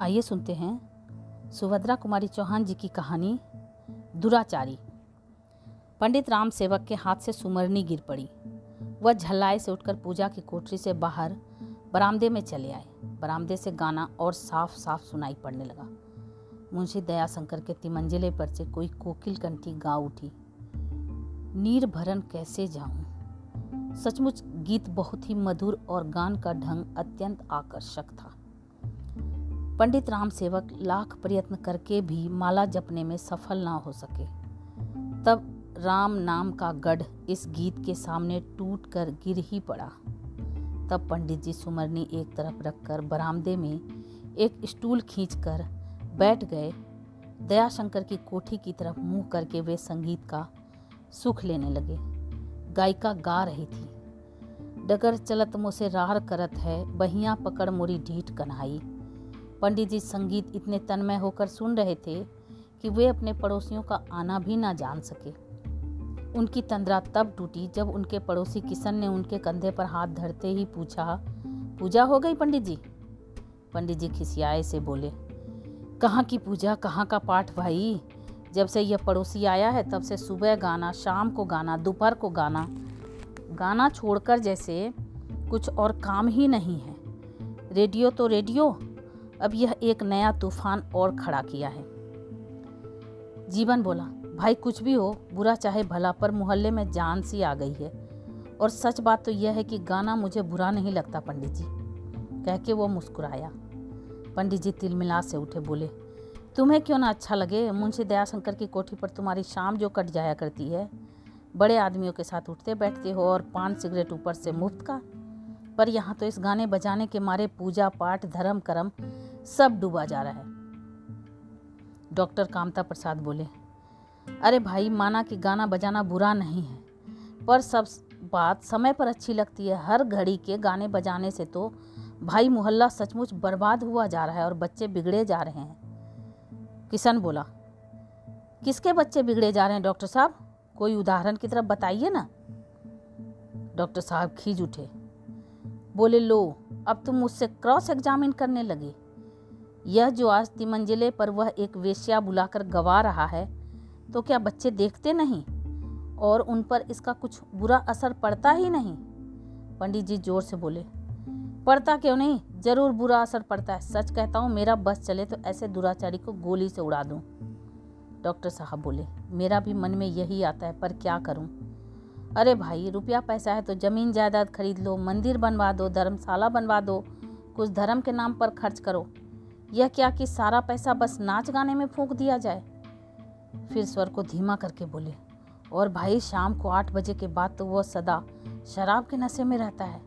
आइए सुनते हैं सुभद्रा कुमारी चौहान जी की कहानी, दुराचारी। पंडित राम सेवक के हाथ से सुमरनी गिर पड़ी। वह झल्लाए से उठकर पूजा की कोठरी से बाहर बरामदे में चले आए। बरामदे से गाना और साफ़ साफ़ सुनाई पड़ने लगा। मुंशी दयाशंकर के तिमंजिले पर से कोई कोकिल कंठी गा उठी। नीर भरन कैसे जाऊँ? सचमुच गीत बहुत ही मधुर और गान का ढंग अत्यंत आकर्षक था। पंडित राम सेवक लाख प्रयत्न करके भी माला जपने में सफल ना हो सके। तब राम नाम का गढ़ इस गीत के सामने टूट कर गिर ही पड़ा। तब पंडित जी सुमरनी एक तरफ़ रखकर बरामदे में एक स्टूल खींचकर बैठ गए। दयाशंकर की कोठी की तरफ़ मुँह करके वे संगीत का सुख लेने लगे। गायिका गा रही थी। डगर चलत मुझसे रार करत है, बहिया पकड़ मोरी ढीठ कन्हाई। पंडित जी संगीत इतने तन्मय होकर सुन रहे थे कि वे अपने पड़ोसियों का आना भी ना जान सके। उनकी तंद्रा तब टूटी जब उनके पड़ोसी किशन ने उनके कंधे पर हाथ धरते ही पूछा, पूजा हो गई पंडित जी? पंडित जी खिसियाए से बोले, कहाँ की पूजा, कहाँ का पाठ भाई? जब से यह पड़ोसी आया है, तब से सुबह गाना, शाम को गाना, दोपहर को गाना। गाना छोड़कर जैसे कुछ और काम ही नहीं है। रेडियो तो रेडियो अब यह एक नया तूफ़ान और खड़ा किया है। जीवन बोला, भाई कुछ भी हो, बुरा चाहे भला, पर मोहल्ले में जान सी आ गई है। और सच बात तो यह है कि गाना मुझे बुरा नहीं लगता, पंडित जी। कह के वो मुस्कुराया। पंडित जी तिलमिला से उठे, बोले, तुम्हें क्यों ना अच्छा लगे? मुंशी दयाशंकर की कोठी पर तुम्हारी शाम जो कट जाया करती है। बड़े आदमियों के साथ उठते बैठते हो और पान सिगरेट ऊपर से मुफ़्त का। पर यहाँ तो इस गाने बजाने के मारे पूजा पाठ धर्म कर्म सब डूबा जा रहा है। डॉक्टर कामता प्रसाद बोले, अरे भाई, माना कि गाना बजाना बुरा नहीं है, पर सब बात समय पर अच्छी लगती है। हर घड़ी के गाने बजाने से तो भाई मोहल्ला सचमुच बर्बाद हुआ जा रहा है और बच्चे बिगड़े जा रहे हैं। किशन बोला, किसके बच्चे बिगड़े जा रहे हैं, डॉक्टर साहब? कोई उदाहरण की तरफ़ बताइए ना। डॉक्टर साहब खींच उठे, बोले, लो, अब तुम मुझसे क्रॉस एग्जामिन करने लगे। यह जो आज तिमंजिले पर वह एक वेश्या बुलाकर गवा रहा है तो क्या बच्चे देखते नहीं? और उन पर इसका कुछ बुरा असर पड़ता ही नहीं? पंडित जी ज़ोर से बोले, पड़ता क्यों नहीं? ज़रूर बुरा असर पड़ता है। सच कहता हूँ, मेरा बस चले तो ऐसे दुराचारी को गोली से उड़ा दूँ। डॉक्टर साहब बोले, मेरा भी मन में यही आता है, पर क्या करूँ? अरे भाई, रुपया पैसा है तो ज़मीन जायदाद खरीद लो, मंदिर बनवा दो, धर्मशाला बनवा दो, कुछ धर्म के नाम पर खर्च करो। यह क्या कि सारा पैसा बस नाच गाने में फूंक दिया जाए? फिर स्वर को धीमा करके बोले, और भाई, शाम को आठ बजे के बाद तो वह सदा शराब के नशे में रहता है।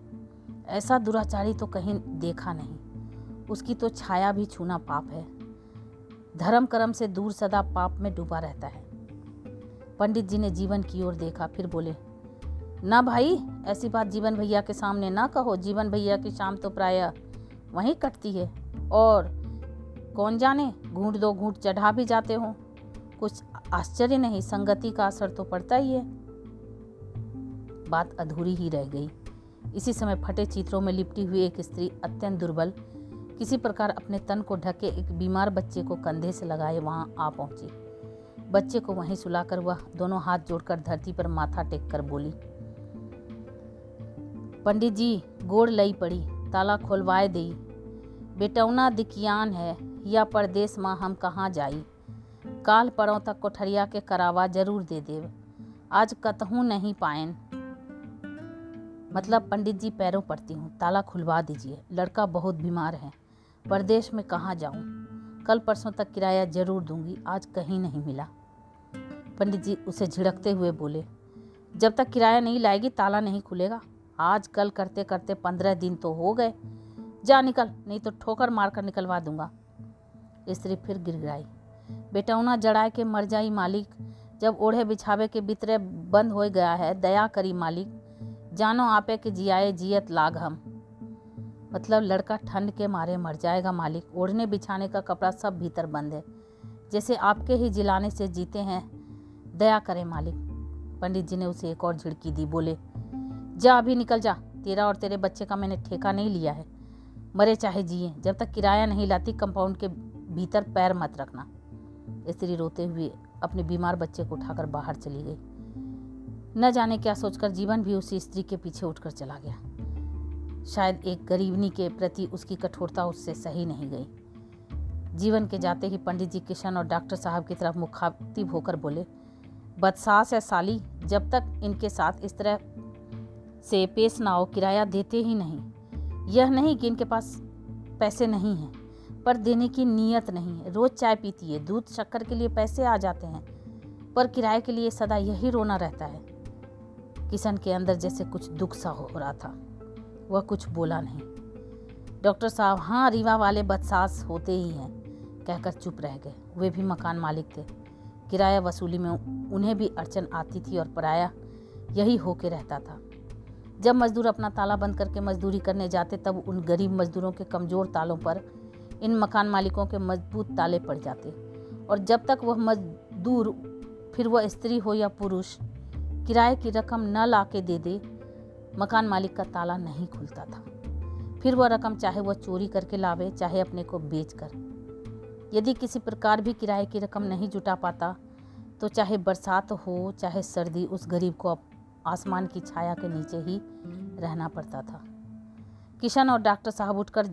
ऐसा दुराचारी तो कहीं देखा नहीं। उसकी तो छाया भी छूना पाप है। धर्म कर्म से दूर सदा पाप में डूबा रहता है। पंडित जी ने जीवन की ओर देखा, फिर बोले, ना भाई, ऐसी बात जीवन भैया के सामने ना कहो। जीवन भैया की शाम तो प्राय वहीं कटती है। और कौन जाने? घूंट दो घूंट चढ़ा भी जाते हो। कुछ आश्चर्य नहीं, संगति का असर तो पड़ता ही है। बात अधूरी ही रह गई। इसी समय फटे चित्रों में लिपटी हुई एक स्त्री अत्यंत दुर्बल। किसी प्रकार अपने तन को ढके एक बीमार बच्चे को कंधे से लगाए वहाँ आ पहुँची। बच्चे को वहीं सुलाकर वह दोनों हाथ जोड़कर धरती पर माथा टेक कर बोली, पंडित जी, गोड़ लई पड़ी, ताला खोलवाए दी बेटौना दिकियान है। या परदेश माँ हम कहाँ जाई? काल परों तक कोठरिया के करावा ज़रूर दे देव। आज कतहूँ नहीं पाएन मतलब पंडित जी पैरों पड़ती हूँ, ताला खुलवा दीजिए। लड़का बहुत बीमार है परदेश में कहाँ जाऊँ? कल परसों तक किराया ज़रूर दूँगी, आज कहीं नहीं मिला। पंडित जी उसे झिड़कते हुए बोले, जब तक किराया नहीं लाएगी, ताला नहीं खुलेगा। आज कल करते करते पंद्रह दिन तो हो गए। जा निकल, नहीं तो ठोकर मारकर निकलवा दूँगा। स्त्री फिर गिर गिड़गिड़ाई बेटौना जड़ाए के मर जाई मालिक। जब ओढ़े बिछावे के बितरे बंद हो गया है, दया करी मालिक। जानो आपे के जियाए जियत लाग हम। मतलब लड़का ठंड के मारे मर जाएगा मालिक। ओढ़ने बिछाने का कपड़ा सब भीतर बंद है। जैसे आपके ही जिलाने से जीते हैं, दया करें मालिक। पंडित जी ने उसे एक और झिड़की दी, बोले, जा अभी निकल जा। तेरा और तेरे बच्चे का मैंने ठेका नहीं लिया है। मरे चाहे जिए। जब तक किराया नहीं लाती, कंपाउंड के भीतर पैर मत रखना। स्त्री रोते हुए अपने बीमार बच्चे को उठाकर बाहर चली गई। न जाने क्या सोचकर जीवन भी उसी स्त्री के पीछे उठकर चला गया। शायद एक गरीबनी के प्रति उसकी कठोरता उससे सही नहीं गई। जीवन के जाते ही पंडित जी किशन और डॉक्टर साहब की तरफ़ मुखातिब होकर बोले, बदसास है साली, जब तक इनके साथ इस तरह से पेश ना हो, किराया देते ही नहीं। यह नहीं कि इनके पास पैसे नहीं हैं। पर देने की नीयत नहीं है। रोज़ चाय पीती है, दूध शक्कर के लिए पैसे आ जाते हैं, पर किराए के लिए सदा यही रोना रहता है। किशन के अंदर जैसे कुछ दुख सा हो रहा था, वह कुछ बोला नहीं। डॉक्टर साहब हाँ रीवा वाले बदसास होते ही हैं, कहकर चुप रह गए। वे भी मकान मालिक थे। किराया वसूली में उन्हें भी अड़चन आती थी और पराया यही होके रहता था। जब मजदूर अपना ताला बंद करके मजदूरी करने जाते, तब उन गरीब मजदूरों के कमज़ोर तालों पर इन मकान मालिकों के मज़बूत ताले पड़ जाते। और जब तक वह मजदूर, फिर वह स्त्री हो या पुरुष, किराए की रकम न ला के दे दे, मकान मालिक का ताला नहीं खुलता था। फिर वह रकम चाहे वह चोरी करके लावे, चाहे अपने को बेच कर यदि किसी प्रकार भी किराए की रकम नहीं जुटा पाता तो चाहे बरसात हो, चाहे सर्दी, उस गरीब को आसमान की छाया के नीचे ही रहना पड़ता था। किशन और डॉक्टर साहब उठकर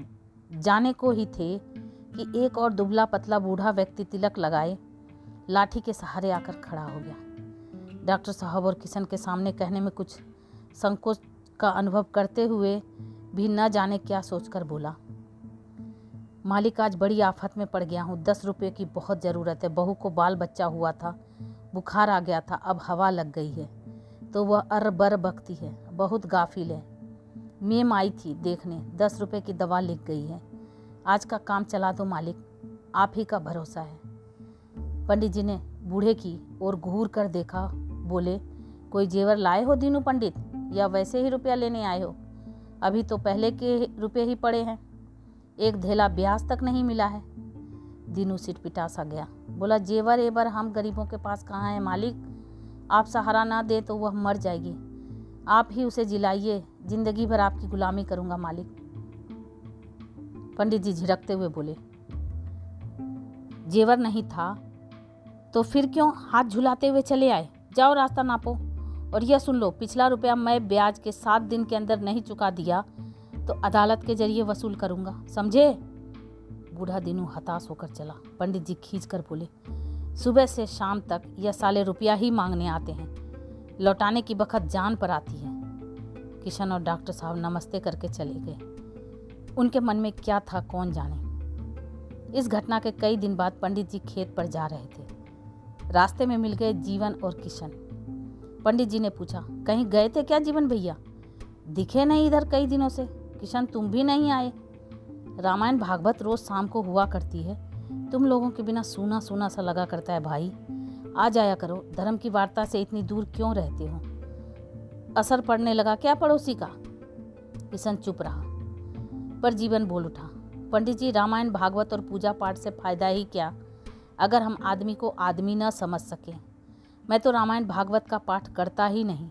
जाने को ही थे कि एक और दुबला पतला बूढ़ा व्यक्ति तिलक लगाए, लाठी के सहारे आकर खड़ा हो गया। डॉक्टर साहब और किशन के सामने कहने में कुछ संकोच का अनुभव करते हुए भी न जाने क्या सोचकर बोला, मालिक, आज बड़ी आफत में पड़ गया हूँ। दस रुपये की बहुत ज़रूरत है। बहू को बाल बच्चा हुआ था, बुखार आ गया था, अब हवा लग गई है तो वह अर बर बकती है। बहुत गाफिल है। मेम आई थी देखने, दस रुपए की दवा लिख गई है। आज का काम चला दो मालिक, आप ही का भरोसा है। पंडित जी ने बूढ़े की ओर घूर कर देखा, बोले, कोई जेवर लाए हो दीनू पंडित? या वैसे ही रुपया लेने आए हो? अभी तो पहले के रुपये ही पड़े हैं। एक धेला ब्याज तक नहीं मिला है। दीनू सिट पिटा सा गया। बोला, जेवर एवर हम गरीबों के पास कहाँ हैं मालिक? आप सहारा ना दे तो वह मर जाएगी। आप ही उसे जिलाइए। ज़िंदगी भर आपकी गुलामी करूँगा मालिक। पंडित जी झिड़कते हुए बोले, जेवर नहीं था तो फिर क्यों हाथ झुलाते हुए चले आए? जाओ रास्ता नापो। और यह सुन लो, पिछला रुपया मैं ब्याज के सात दिन के अंदर नहीं चुका दिया तो अदालत के ज़रिए वसूल करूँगा। समझे? बूढ़ा दिनू हताश होकर चला। पंडित जी खींच कर बोले, सुबह से शाम तक यह साले रुपया ही मांगने आते हैं। लौटाने की बखत जान पर आती है। किशन और डॉक्टर साहब नमस्ते करके चले गए। उनके मन में क्या था कौन जाने। इस घटना के कई दिन बाद पंडित जी खेत पर जा रहे थे। रास्ते में मिल गए जीवन और किशन। पंडित जी ने पूछा, कहीं गए थे क्या जीवन भैया? दिखे नहीं इधर कई दिनों से। किशन, तुम भी नहीं आए। रामायण भागवत रोज शाम को हुआ करती है। तुम लोगों के बिना सूना सूना सा लगा करता है भाई। आ जाया करो। धर्म की वार्ता से इतनी दूर क्यों रहते हो? असर पड़ने लगा क्या पड़ोसी का? किशन चुप रहा, पर जीवन बोल उठा। पंडित जी, रामायण, भागवत और पूजा पाठ से फ़ायदा ही क्या? अगर हम आदमी को आदमी न समझ सके। मैं तो रामायण, भागवत का पाठ करता ही नहीं,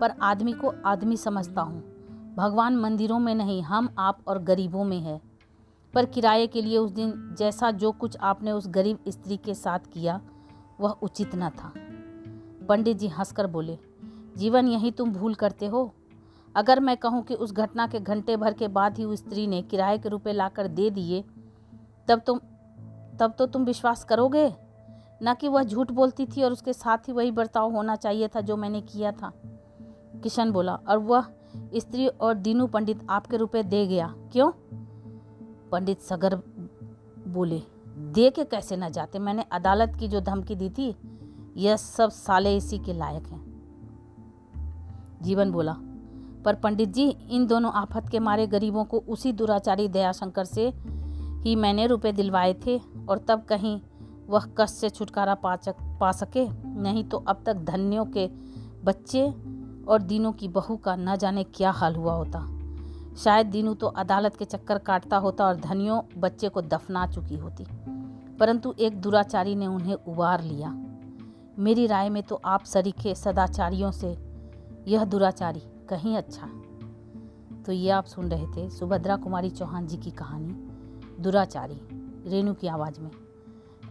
पर आदमी को आदमी समझता हूँ। भगवान मंदिरों में नहीं, हम आप और गरीबों में है। पर किराए के लिए उस दिन जैसा जो कुछ आपने उस गरीब स्त्री के साथ किया वह उचित न था। पंडित जी हंसकर बोले, जीवन यही तुम भूल करते हो? अगर मैं कहूँ कि उस घटना के घंटे भर के बाद ही उस स्त्री ने किराए के रुपए लाकर दे दिए, तब तुम, तब तो तुम विश्वास करोगे? न कि वह झूठ बोलती थी और उसके साथ ही वही बर्ताव होना चाहिए था जो मैंने किया था। किशन बोला, और वह स्त्री और दीनू पंडित आपके रुपए दे गया? क्यों? पंडित सगर बोले दे के कैसे न जाते? मैंने अदालत की जो धमकी दी थी, यह सब साले इसी के लायक हैं। जीवन बोला, पर पंडित जी, इन दोनों आफत के मारे गरीबों को उसी दुराचारी दयाशंकर से ही मैंने रुपए दिलवाए थे, और तब कहीं वह कष्ट से छुटकारा पा पा सके। नहीं तो अब तक धन्यों के बच्चे और दिनों की बहू का न जाने क्या हाल हुआ होता। शायद दीनू तो अदालत के चक्कर काटता होता और धनियों बच्चे को दफना चुकी होती। परंतु एक दुराचारी ने उन्हें उबार लिया। मेरी राय में तो आप सरीखे सदाचारियों से यह दुराचारी कहीं अच्छा। तो ये आप सुन रहे थे सुभद्रा कुमारी चौहान जी की कहानी, दुराचारी, रेणु की आवाज़ में।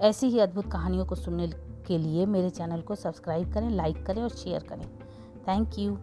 ऐसी ही अद्भुत कहानियों को सुनने के लिए मेरे चैनल को सब्सक्राइब करें, लाइक करें और शेयर करें। Thank you.